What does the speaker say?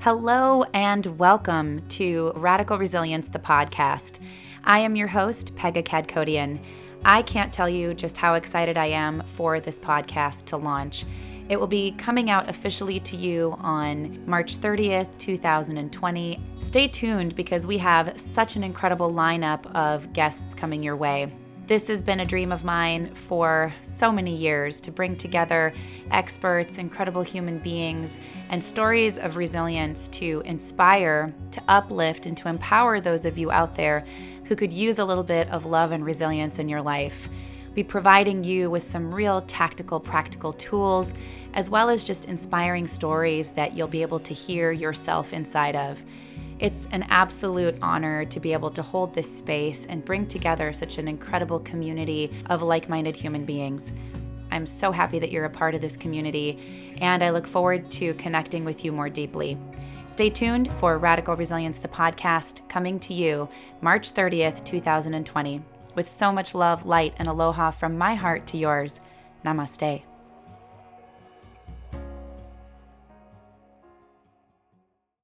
Hello and welcome to Radical Resilience, the podcast. I am your host, Pegah Kadkodian. I can't tell you just how excited I am for this podcast to launch. It will be coming out officially to you on March 30th, 2020. Stay tuned because we have such an incredible lineup of guests coming your way. This has been a dream of mine for so many years to bring together experts, incredible human beings, and stories of resilience to inspire, to uplift, and to empower those of you out there who could use a little bit of love and resilience in your life. Be providing you with some real tactical, practical tools, as well as just inspiring stories that you'll be able to hear yourself inside of. It's an absolute honor to be able to hold this space and bring together such an incredible community of like minded human beings. I'm so happy that you're a part of this community, and I look forward to connecting with you more deeply. Stay tuned for Radical Resilience, the podcast, coming to you March 30th, 2020. With so much love, light, and aloha from my heart to yours. Namaste.